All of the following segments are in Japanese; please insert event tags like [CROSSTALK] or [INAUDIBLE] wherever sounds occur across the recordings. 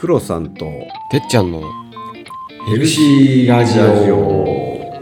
黒さんとてっちゃんのヘルシーラジオ。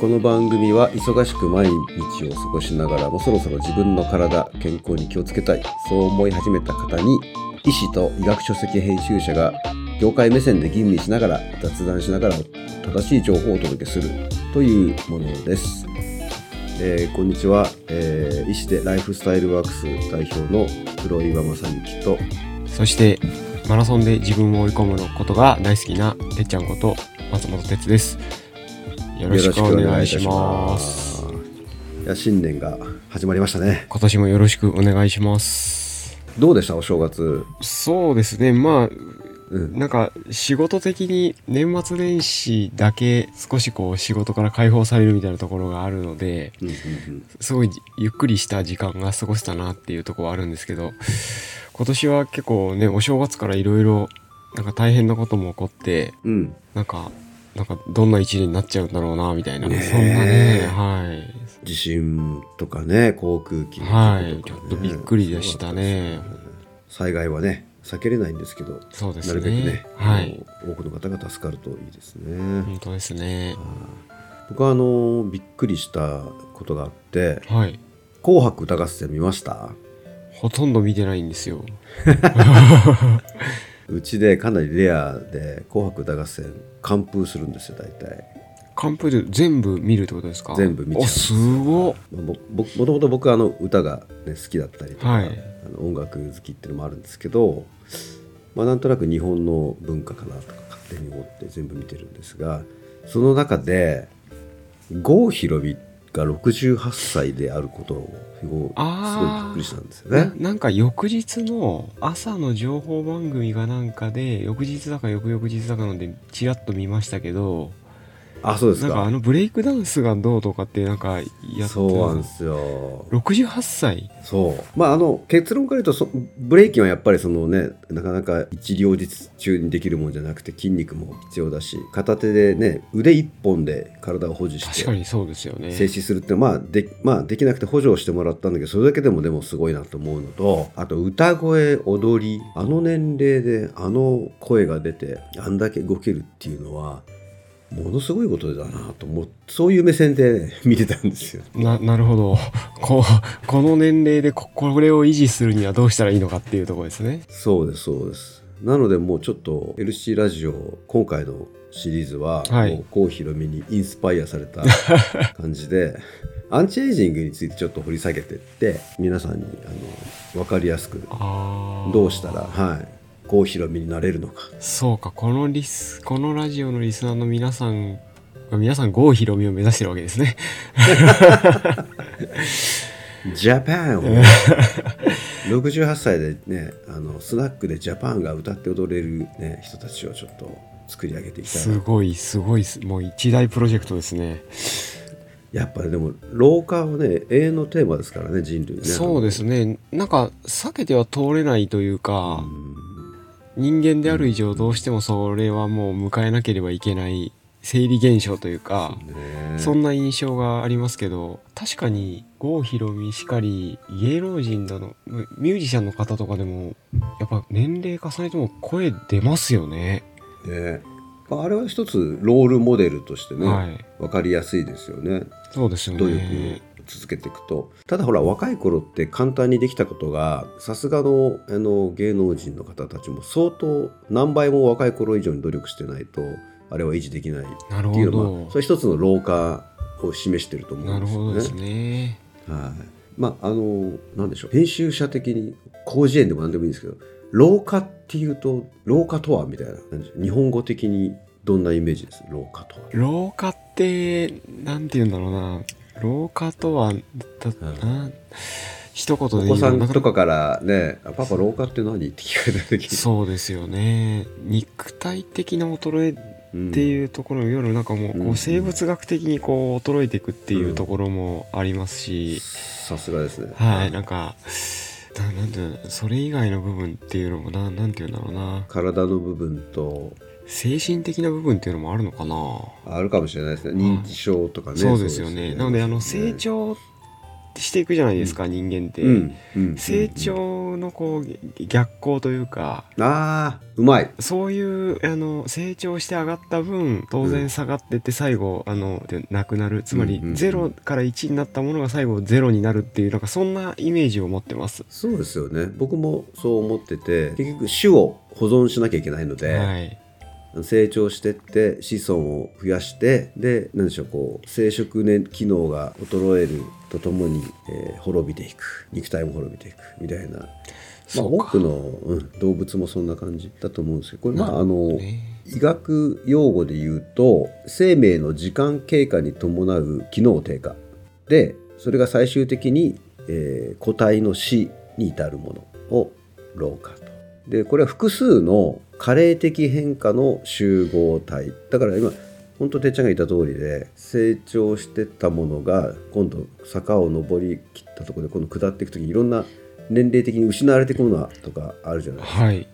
この番組は忙しく毎日を過ごしながらもそろそろ自分の体健康に気をつけたい。そう思い始めた方に医師と医学書籍編集者が業界目線で吟味しながら雑談しながら正しい情報をお届けするというものです。えーこんにちは、えー医師でライフスタイルワークス代表の黒岩正幸とそしてマラソンで自分を追い込むのことが大好きなてっちゃんこと松本哲です。よろしくお願いします。いや新年が始まりましたね。今年もよろしくお願いします。どうでした？お正月。そうですね。まあうん。なんか仕事的に年末年始だけ少しこう仕事から解放されるみたいなところがあるのですごいゆっくりした時間が過ごせたなっていうところはあるんですけど今年は結構ねお正月からいろいろなんか大変なことも起こってうん。なんかなんかどんな一年になっちゃうんだろうなみたいな、ねえ。そんなねはい。地震とかね航空機のはい。ちょっとびっくりでしたね。災害はね避けれないんですけどそうですなるべくねねはい。多くの方が助かるといいですね、本当ですね。僕はあのびっくりしたことがあってはい「紅白歌合戦」見ました？ほとんど見てないんですよ。[LAUGHS] うちでかなりレアで「紅白歌合戦」完封するんですよ大体。カンプで全部見るってことですか？全部見ちゃうおすごっ。もともと僕はあの歌が、ね、好きだったりとか、はい。あの音楽好きっていうのもあるんですけど、まあ、なんとなく日本の文化かなとか勝手に思って全部見てるんですがその中で郷ひろみが68歳であることをすごいびっくりしたんですよなね。なんか翌日の朝の情報番組がなんかで翌日だか翌々日だかのでちらっと見ましたけどあそうですか。なんかあのブレイクダンスがどうとかってなんかやってそうなんですよ。68歳。そう。まああの結論から言うとそブレイキンはやっぱりそのねなかなか一両日中にできるもんじゃなくて筋肉も必要だし片手でね腕一本で体を保持して確かにそうですよね。静止するってまあで,、まあ、できなくて補助をしてもらったんだけどそれだけでもでもすごいなと思うのとあと歌声踊りあの年齢であの声が出てあんだけ動けるっていうのはものすごいことだなと思うそういう目線で、ね、見てたんですよ。ななるほど。ここの年齢でここれを維持するにはどうしたらいいのかっていうところですね。そうですそうです。なのでもうちょっと LC ラジオ今回のシリーズは、はい。郷ひろみにインスパイアされた感じで [LAUGHS] アンチエイジングについてちょっと掘り下げてって皆さんにあの分かりやすくどうしたらはい郷ひろみになれるのか。そうかこのリスこのラジオのリスナーの皆さん皆さん郷ひろみを目指してるわけですね。ジャパンを。68歳でねあのスナックでジャパンが歌って踊れる、ね、人たちをちょっと作り上げていきたいなすごいすごいす。もう一大プロジェクトですね。やっぱりでも老化はね永遠のテーマですからね人類ね。そうですね。なんか避けては通れないというか、うん人間である以上どうしてもそれはもう迎えなければいけない生理現象というか、ね。そんな印象がありますけど確かに郷ひろみしかり芸能人だのミミュージシャンの方とかでもやっぱ年齢重ねても声出ますよね。ああれは一つロールモデルとしてね、はい。分かりやすいですよね。そうですよ努力続けていくと。ただほら若い頃って簡単にできたことがさすがのあの芸能人の方たちも相当何倍も若い頃以上に努力してないとあれは維持できないってなるいうのは、それ一つの老化を示してると思うんですよね。ね。はい。まああのなんでしょう。編集者的に広辞苑でも何でもいいんですけど老化っていうと老化とはみたいな日本語的にどんなイメージです？老化とは。老化ってなんて言うんだろうな老化とはだな一言でお子さんかとかからね「あパパ老化って何?」って聞かれた時に。そうですよね。肉体的な衰えうんっていうところより夜なんかもうこうん。う生物学的にこう衰えていくっていうところもありますし、さすがですね。はいなんかななんていうの？それ以外の部分っていうのもななんていうんだろうな。体の部分と精神的な部分っていうのもあるのかな、あるかもしれないですね。認知症とかね。そうですよね。なのであの成長長していくじゃないですか、人間って、うん。うん。成長長のこう逆行というか。あーうまい。そういうあの成長して上がった分当然下がってって最後、あのでなくなる。つまりうんうんうん。0から1になったものが最後0になるっていうなんかそんなイメージを持ってます。そうですよね。僕もそう思ってて結局種を保存しなきゃいけないので、はい、成長してって子孫を増やしてで何でしょうこう生殖年機能が衰えるとともに、えー滅びていく。肉体も滅びていく。みたいな、まあ、多くの、うん、動物もそんな感じだと思うんですけどこれまああの、ね。医学用語で言うと生命の時間経過に伴う機能低下。でそれが最終的に、えー個体の死に至るものを老化。と。でこれは複数の加齢的変化の集合体。だから今本当てっちゃんが言った通りで成長してったものが今度坂を登り切ったところで今度下っていく時にいろんな年齢的に失われていくものとかあるじゃないですか、はい、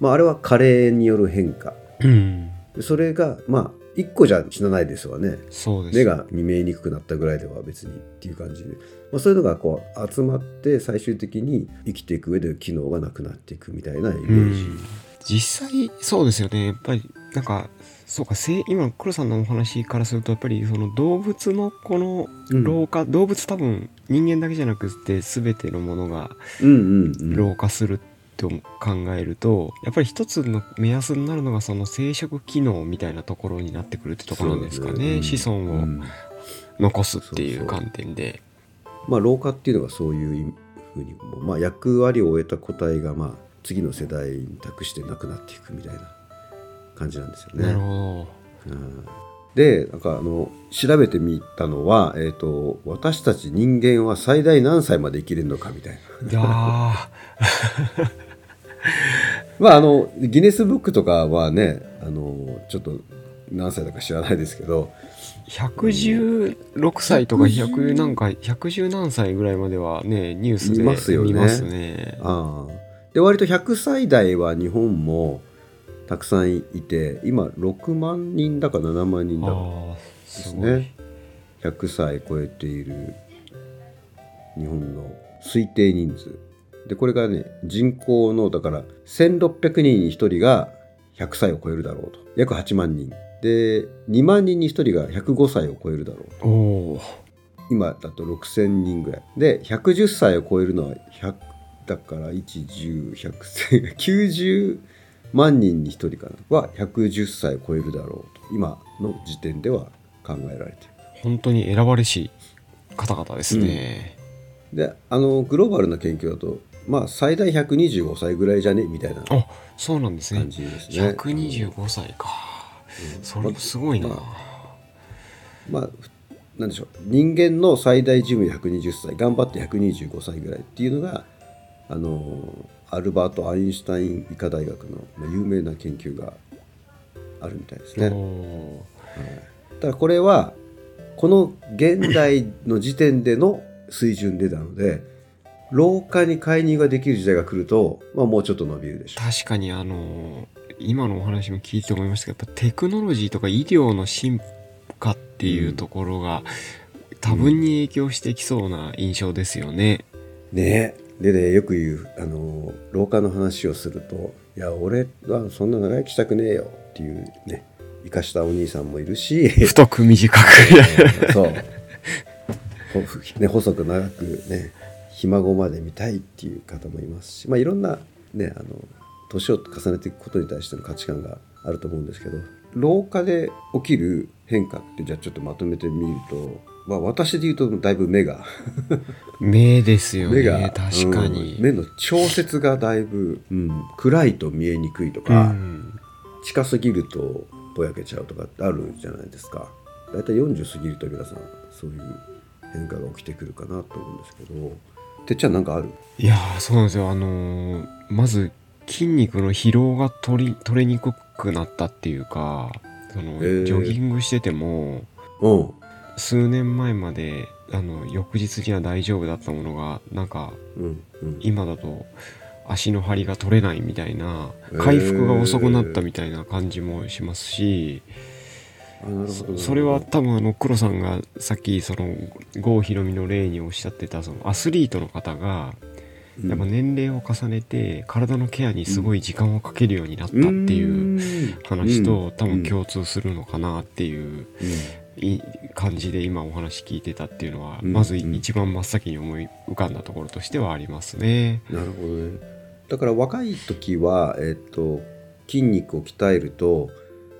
まあ、あれは加齢による変化。うん、でそれがまあ一個じゃ死なないですわね。そうです。目が見えにくくなったぐらいでは別にっていう感じで、まあ、そういうのがこう集まって最終的に生きていく上で機能がなくなっていくみたいなイメうージ、ん。実際そうですよね。やっぱりなんかそうかせい今黒さんのお話からするとやっぱりその動物のこのうん。老化、動物多分人間だけじゃなくて全てのものがうんうんうん。老化すると考えると、やっぱり一つの目安になるのがその生殖機能みたいなところになってくるってところなんですかねそうです子孫をうん。残すっていそうそう。う観点で。まあ老化っていうのがそういうふうにも、まあ、役割を終えた個体がまあ次の世代に託してなくなっていくみたいな感じなんですよね。なるほうんでなんかあの調べてみたのは、えー、と私たち人間は最大何歳まで生きれるのかみたいな。ど。いや [LAUGHS] まああのギネスブックとかはねあのちょっと何歳だか知らないですけどー116歳とか100なんか110何歳ぐらいまではねニュースで見ますよね見ますね。ああで割と100歳代は日本もたくさんいて今6万人だか7万人だかです。ね。100歳超えている日本の推定人数。でこれがね人口のだから1600人に1人が100歳を超えるだろうと。約8万人。で2万人に1人が105歳を超えるだろうと。今だと6000人ぐらい。で110歳を超えるのは100だから1101090万人に1人かな？は110歳を超えるだろうと今の時点では考えられている本当に選ばれし方々ですね。であのグローバルな研究だとまあ最大125歳ぐらいじゃね？みたいなあそうなんですね感。じですね。125歳か。それもすごいな。ままあなんでしょう人間の最大寿命120歳頑張って125歳ぐらいっていうのがあのアルバート・アインシュタイン医科大学のまあ有名な研究があるみたいですね。おただこれはこの現代の時点での水準でなので老化に介入ができる時代が来ると、まあ、もうちょっと伸びるでしょう。確かにあの今のお話も聞いて思いましたけどやっぱテクノロジーとか医療の進化っていうところが、多分に影響してきそうな印象ですよね。ねでねよく言うあの老化の話をすると「いや俺はそんな長生きしたくねえよ」っていうね生かしたお兄さんもいるし [LAUGHS] 太く短く [LAUGHS] そう。ほね細く長くねひ孫まで見たいっていう方もいますしまあいろんなねあの年を重ねていくことに対しての価値観があると思うんですけど老化で起きる変化ってじゃあちょっとまとめてみると、まあ、私で言うとだいぶ目が。目ですよ目がね確かに。うん、目の調節がだいぶ、うん、暗いと見えにくいとうか、ん。近すぎるとぼやけちゃうとかってあるじゃないですか。大体40過ぎると皆さんそういう変化が起きてくるかなと思うんですけど。てっちゃんなんかある？いやーそうなんですよ。あのーまず筋肉の疲労が取り取れにくくなったっていうかその、ー。ジョギングしててもうん数年前まであの翌日には大丈夫だったものがなんかうんうん。今だと足の張りが取れないみたいな回復が遅くなったみたいな感じもしますし、あなるほどなるほど。そそれは多分あの黒さんがさっきその郷ひろみの例におっしゃってたそのアスリートの方がうん。やっぱ年齢を重ねて体のケアにすごい時間をかけるようになったっていう話と多分共通するのかなっていうい感じで今お話聞いてたっていうのはうん。まず一番真っ先に思い浮かんだところとしてはありますね。なるほどね。だから若い時は、えっと筋肉を鍛えると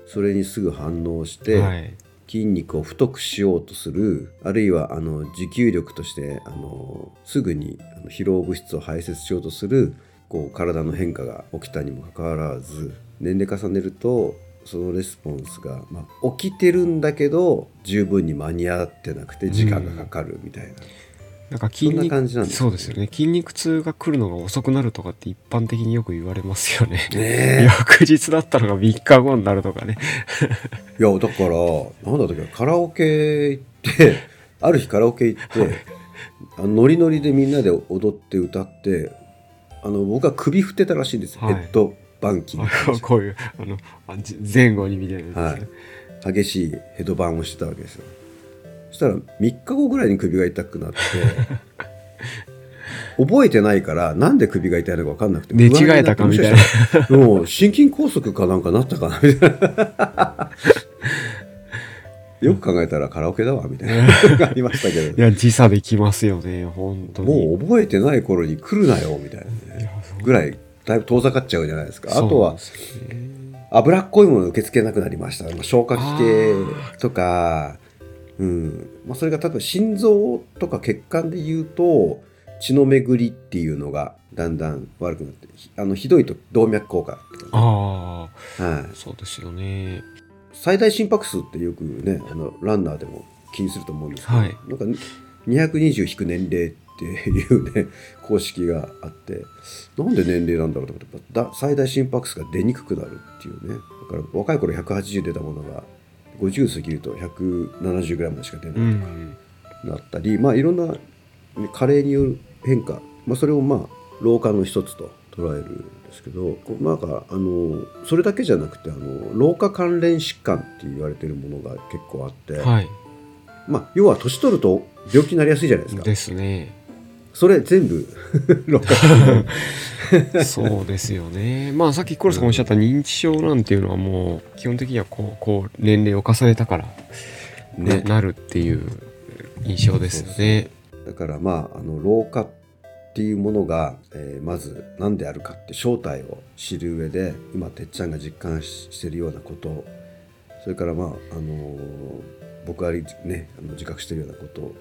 それにすぐ反応して、はい、筋肉を太くしようとするあるいはあの持久力としてあのすぐに疲労物質を排泄しようとするこう体の変化が起きたにもかかわらず年齢重ねるとそのレスポンスが、まあ、起きてるんだけど十分に間に合ってなくて時間がかかるみたいな、なんか筋そんな肉感じなんですね。そうですよね。筋肉痛が来るのが遅くなるとかって一般的によく言われますよね。ね [LAUGHS] 翌日だったのが3日後になるとかね。え [LAUGHS] いやだからなんだったっけカラオケ行って [LAUGHS] ある日カラオケ行ってあのノリノリでみんなで踊って歌ってあの僕は首振ってたらしいんですよ、はい。ヘッドバンキングこういうあの前後にみたいなやつですね。激しいヘドバンをしてたわけですよ。そしたら3日後ぐらいに首が痛くなって [LAUGHS] 覚えてないからなんで首が痛いのか分かんなくて寝違えたかみたいな。もう心筋梗塞かなんかなったかなみたいな。[LAUGHS] よく考えたらカラオケだわみたいなのが [LAUGHS] ありましたけど。いや時差できますよね本当に。もう覚えてない頃に来るなよみたいなね。ぐらいだいぶ遠ざかっちゃうじゃないですか。あとは脂っこいものを受け付けなくなりました、まあ、消化器系とか、うん。まあ、それが例えば心臓とか血管でいうと血の巡りっていうのがだんだん悪くなってひあのひどいと動脈硬化とかね、あはい。あ、そうですよね。最大心拍数ってよくねあのランナーでも気にすると思うんですけど、はい。なんか220引く年齢っていうね公式があってなんで年齢なんだろうと思ってだ最大心拍数が出にくくなるっていうねだから若い頃180出たものが50過ぎると170ぐらいまでしか出うないとかん。なったり、まあいろんな、ね、加齢による変化、まあ、それをまあ老化の一つと捉えるんですけどなんかあのそれだけじゃなくてあの老化関連疾患って言われてるものが結構あって、はい。まあ、要は年取ると病気になりやすいじゃないですかですね。それ全部 [LAUGHS] そうですよね。まあさっきコロさんがおっしゃった認知症なんていうのはもう基本的にはこうこう年齢を重ねたから、ねななるっていう印象ですよね。だからまああの老化っていうものが、えーまず何であるかって正体を知る上で今てっちゃんが実感ししてるようなことそれからまあ、あのー僕がねあの自覚してるようなこと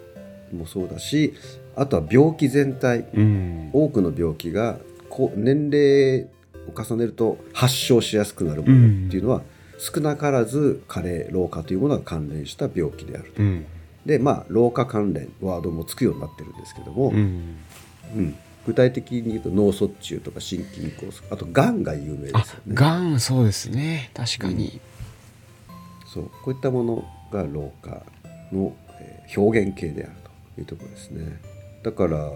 もそうだしあとは病気全体うん。多くの病気がこう年齢を重ねると発症しやすくなるものっていうのは、少なからず加齢老化というものが関連した病気であると。うん。でまあ老化関連ワードもつくようになってるんですけども、うん。うん具体的に言うと脳卒中とか心筋梗塞あとがんが有名であすよ、ねがんそうですね。確かに。そうこういったものが老化の、えー表現形であるというところですね。だから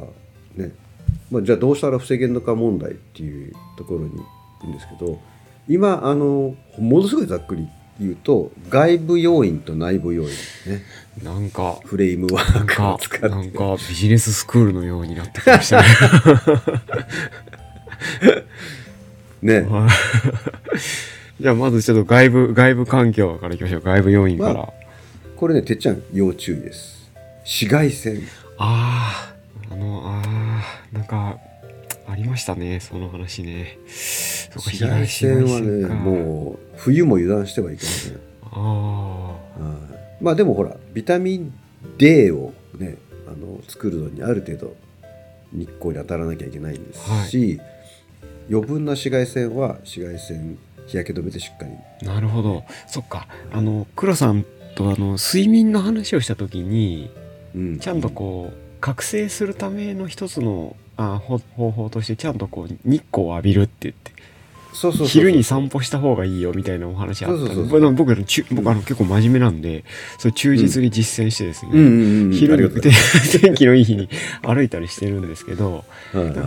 ね、まあ、じゃあどうしたら防げるのか問題っていうところにいるんですけど今あのものすごいざっくり言うと外部要因と内部要因ね。なんか。フレームワークをか使って。なんかビジネススクールのようになってきましたね。[LAUGHS] ね。は [LAUGHS] いじゃあまずちょっと外部外部環境からいきましょう。外部要因から、まこれねてっちゃん要注意です紫外線。あああのああなんかありましたねその話ね。紫外線はねもう冬も油断してはいけません。あはい。まあでもほらビタミン D をねあの作るのにある程度日光に当たらなきゃいけないんですし、余分な紫外線は紫外線日焼け止めでしっかり。あなるほど。そっか。あの黒さんとあの睡眠の話をした時にうんちゃんとこう覚醒するための一つのあほ方法としてちゃんとこう日光を浴びるって言ってそうそうそう昼に散歩した方がいいよみたいなお話あったんでそうそうそう僕僕僕あの結構真面目なんでそれ忠実に実践してですね、うん昼に天気のいい日に [LAUGHS] 歩いたりしてるんですけど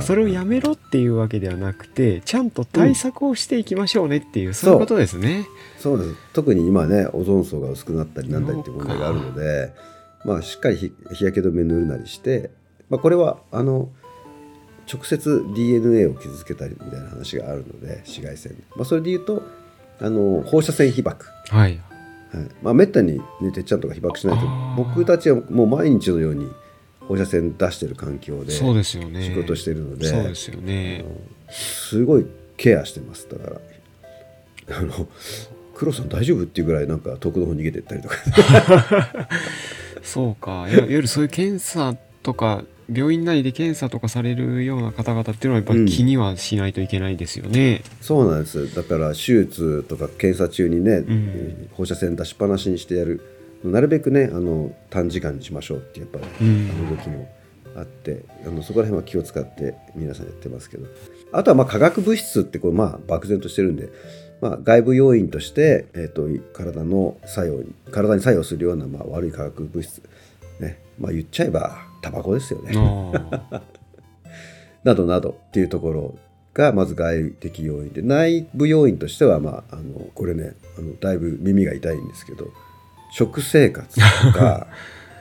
それをやめろっていうわけではなくてちゃんと対策をしていきましょうねっていう、そう。いうことですね。そうです。特に今ねオゾン層が薄くなったりなんだりっていう問題があるのでまあしっかり日日焼け止め塗るなりして、まあ、これはあの直接 DNA を傷つけたりみたいな話があるので紫外線。で、まあ、それで言うとあの放射線被曝、はい。はい。まあ、めったに、ね、てっちゃんとか被曝しないと僕たちはもう毎日のように放射線出してる環境でそうですよね。仕事してるのでそうですよね。すごいケアしてます。だからあの黒さん大丈夫っていうぐらいなんか遠くの方逃げてったりとか [LAUGHS] そうか。いわゆるそういう検査とか病院内で検査とかされるような方々っていうのはやっぱ気にはしないといけないですよね、そうなんです。だから手術とか検査中にね、ん。えー放射線出しっぱなしにしてやる。なるべくねあの短時間にしましょうってやっぱり、うん。あの動きもあってあのそこら辺は気を使って皆さんやってますけど。あとはまあ化学物質ってこう、まあ、漠然としてるんで、まあ、外部要因として、えー、と体の作用に体に作用するような、まあ、悪い化学物質、ねまあ、言っちゃえばタバコですよね。[LAUGHS] などなどっていうところがまず外的要因で内部要因としては、まあ、あのこれねあのだいぶ耳が痛いんですけど食生活とか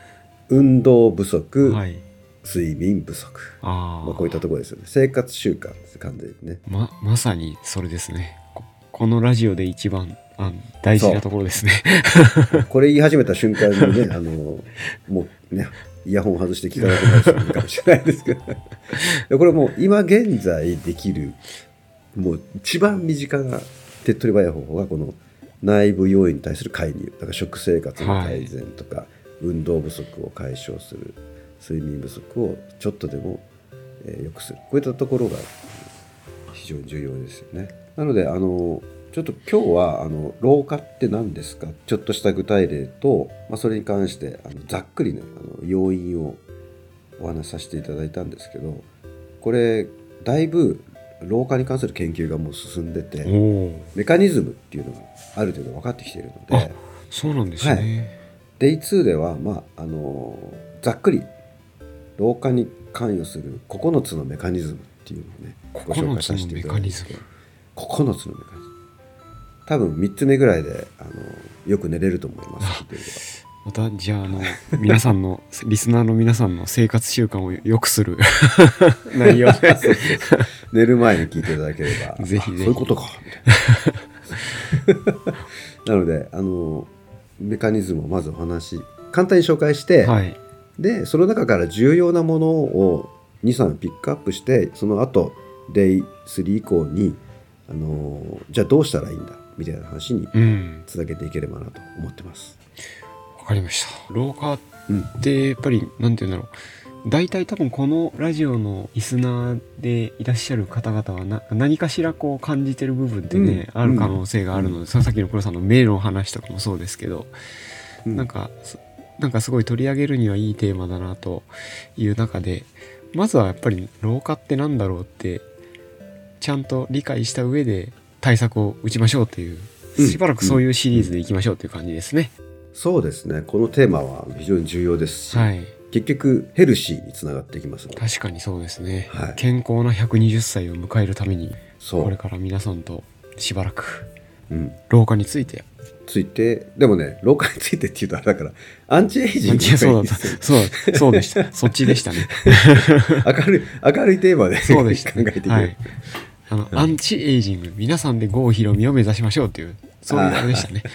[LAUGHS] 運動不足、はい。睡眠不足、まあ、こういったところですよね。生活習慣です完全にね。ままさにそれですねここのラジオで一番あ大事なところですね。これ言い始めた瞬間にね [LAUGHS] あのもうねイヤホン外して聞かなくなるかもしれないですけど。でこれもう今現在できるもう一番身近な手っ取り早い方法がこの内部要因に対する介入。だから食生活の改善とか、運動不足を解消する睡眠不足をちょっとでも、えー良くする。こういったところが非常に重要ですよね。なのであのちょっと今日はあの老化って何ですか？ちょっとした具体例と、まあ、それに関してあのざっくりねあの要因をお話しさせていただいたんですけどこれだいぶ老化に関する研究がもう進んでおておメカニズムっていうのがある程度分かってきているのあでそうなんですね、Day2 では、まあ、あのざっくり老化に関与する9つのメカニズムっていうのをねご紹9介させていただいてカニズム9つのメカニズム多分3つ目ぐらいであのよく寝れると思います。聞いてるまたじゃああの皆さんの [LAUGHS] リスナーの皆さんの生活習慣を良くする。[LAUGHS] 内容で [LAUGHS] 寝る前に聞いていただければ。ぜひぜひ。あそういうことか。みたいな。なのであのメカニズムをまずお話簡単に紹介して、はい。でその中から重要なものを23ピックアップしてその後 Day3 以降にあのじゃあどうしたらいいんだみたいな話にうん。つなげていければなと思ってます。わかりました。老化うんってやっぱりなんて言うんだろう。大体多分このラジオのリスナーでいらっしゃる方々はな何かしらこう感じてる部分ってね、うん。ある可能性があるので、ささっきの黒さんの迷路の話とかもそうですけど、うん。なんかそなんかすごい取り上げるにはいいテーマだなという中でまずはやっぱり老化ってなんだろうってちゃんと理解した上で対策を打ちましょうといううん。しばらくそういうシリーズでいきましょうという感じですね。そうですね。このテーマは非常に重要ですし、はい。結局ヘルシーにつながっていきます確かにそうですね、はい。健康な120歳を迎えるためにこれから皆さんとしばらくうん、老化について。ついてでもね老化についてっていうとあれだから [LAUGHS] アンチエイジングそうだそうそうでした。そっちでしたね。[LAUGHS] 明るい明るいテーマでそうでした、考えていける、はいあの、アンチエイジング皆さんで郷ひろみを目指しましょうっていうそういうあれでしたね。[LAUGHS]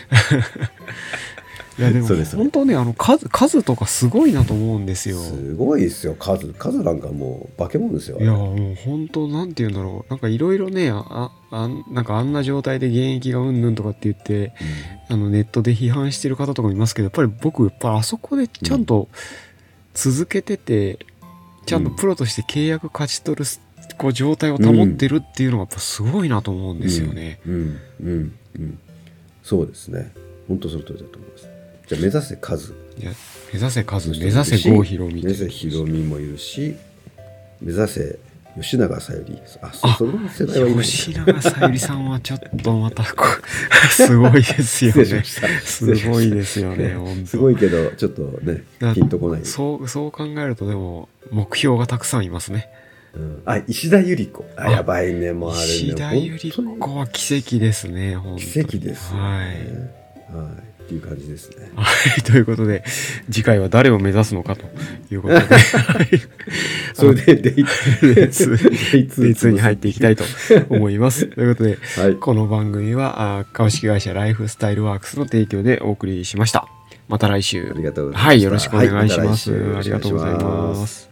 いやでも本当ねあの数数とかすごいなと思うんですよ。すごいですよ。数数なんかもう化け物ですよいやもう本当なんて言うんだろう。なんかいろいろねああなんかあんな状態で現役がうんぬんとかって言ってあのネットで批判してる方とかもいますけどやっぱり僕やっぱあそこでちゃんと続けてて、ちゃんとプロとして契約勝ち取るすこう状態を保ってるっていうのがやっぱすごいなと思うんですよね。うん。うん。うん。うん。そうですね本当その通りだと思いますじゃあ目指せ数いや目指せ数目指せ郷ひろみ目指せひろみもいるし目指せ吉永小百合あそあその世代はいない吉永小百合さん。はちょっとまたこうすごいですよねししすごいですよね本当すごいけどちょっとねピンとこない、そうそう考えるとでも目標がたくさん。いますねうん。あ石田ゆり子。ああやばいねもうあれね。石田ゆり子は奇跡ですね本当に。奇跡ですよね。はい。はい。っていう感じですね。はい、[LAUGHS] ということで、次回は誰を目指すのかということで、[LAUGHS] はい。それでデイデイ2デイツーデイ2に入っていきたいと思います。[LAUGHS] ということで、はい。この番組はあー株式会社ライフスタイルワークスの提供でお送りしました。また来週。ありがとうございました。はい、よろしくお願いします。はい。まありがとうございます